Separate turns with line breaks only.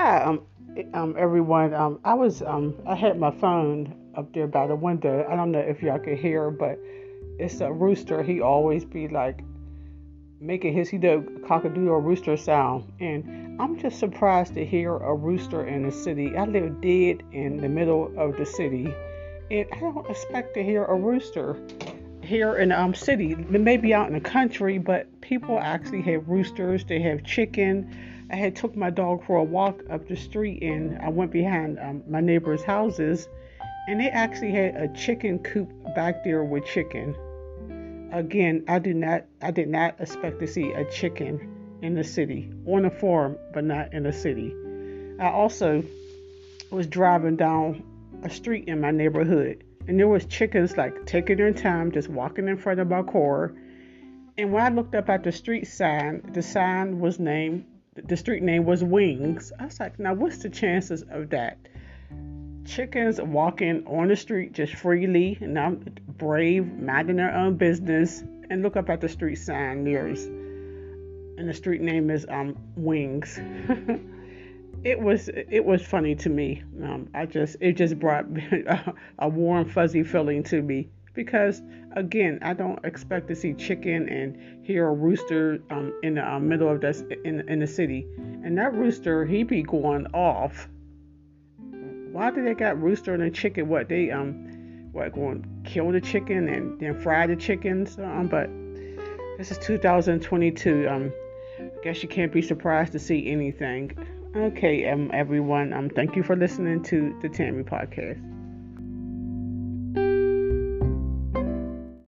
um, everyone. Um, I was um, I had my phone up there by the window. I don't know if y'all could hear, but it's a rooster. He always be like making his he do cockadoodle rooster sound, and I'm just surprised to hear a rooster in the city. I live dead in the middle of the city, and I don't expect to hear a rooster here in um city. Maybe out in the country, but people actually have roosters. They have chicken I had took my dog for a walk up the street and I went behind um, my neighbor's houses and they actually had a chicken coop back there with chicken. Again, I did not I did not expect to see a chicken in the city on a farm, but not in the city. I also was driving down a street in my neighborhood and there was chickens like taking their time just walking in front of my car. And when I looked up at the street sign, the sign was named the street name was Wings. I was like, now what's the chances of that? Chickens walking on the street just freely, and I'm brave, minding their own business, and look up at the street sign nears, and the street name is um Wings. it was it was funny to me. Um, I just it just brought a warm fuzzy feeling to me because again i don't expect to see chicken and hear a rooster um, in the uh, middle of this in, in the city. And that rooster he be going off. Why do they got rooster and chicken? What they um what going kill the chicken and then fry the chickens um but this is 2022 um i guess you can't be surprised to see anything. Okay um everyone um thank you for listening to the tammy podcast